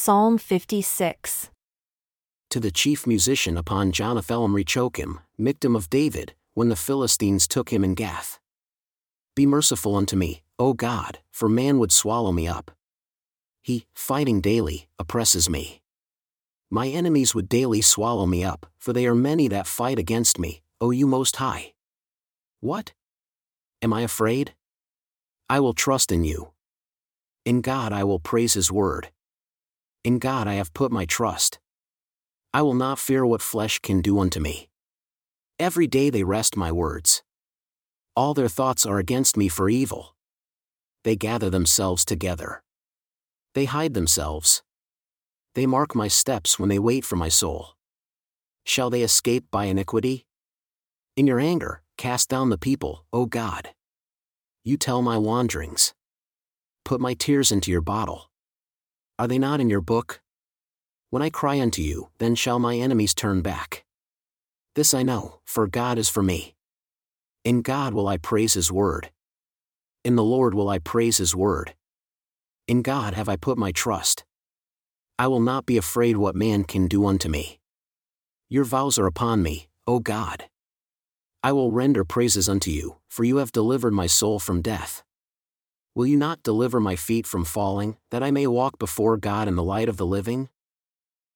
Psalm 56. To the chief musician upon Jonathan Rechokim, Michtam of David, when the Philistines took him in Gath. Be merciful unto me, O God, for man would swallow me up. He, fighting daily, oppresses me. My enemies would daily swallow me up, for they are many that fight against me, O you most high. What? Am I afraid? I will trust in you. In God I will praise his word. In God I have put my trust. I will not fear what flesh can do unto me. Every day they wrest my words. All their thoughts are against me for evil. They gather themselves together. They hide themselves. They mark my steps when they wait for my soul. Shall they escape by iniquity? In your anger, cast down the people, O God. You tell my wanderings. Put my tears into your bottle. Are they not in your book? When I cry unto you, then shall my enemies turn back. This I know, for God is for me. In God will I praise his word. In the Lord will I praise his word. In God have I put my trust. I will not be afraid what man can do unto me. Your vows are upon me, O God. I will render praises unto you, for you have delivered my soul from death. Will you not deliver my feet from falling, that I may walk before God in the light of the living?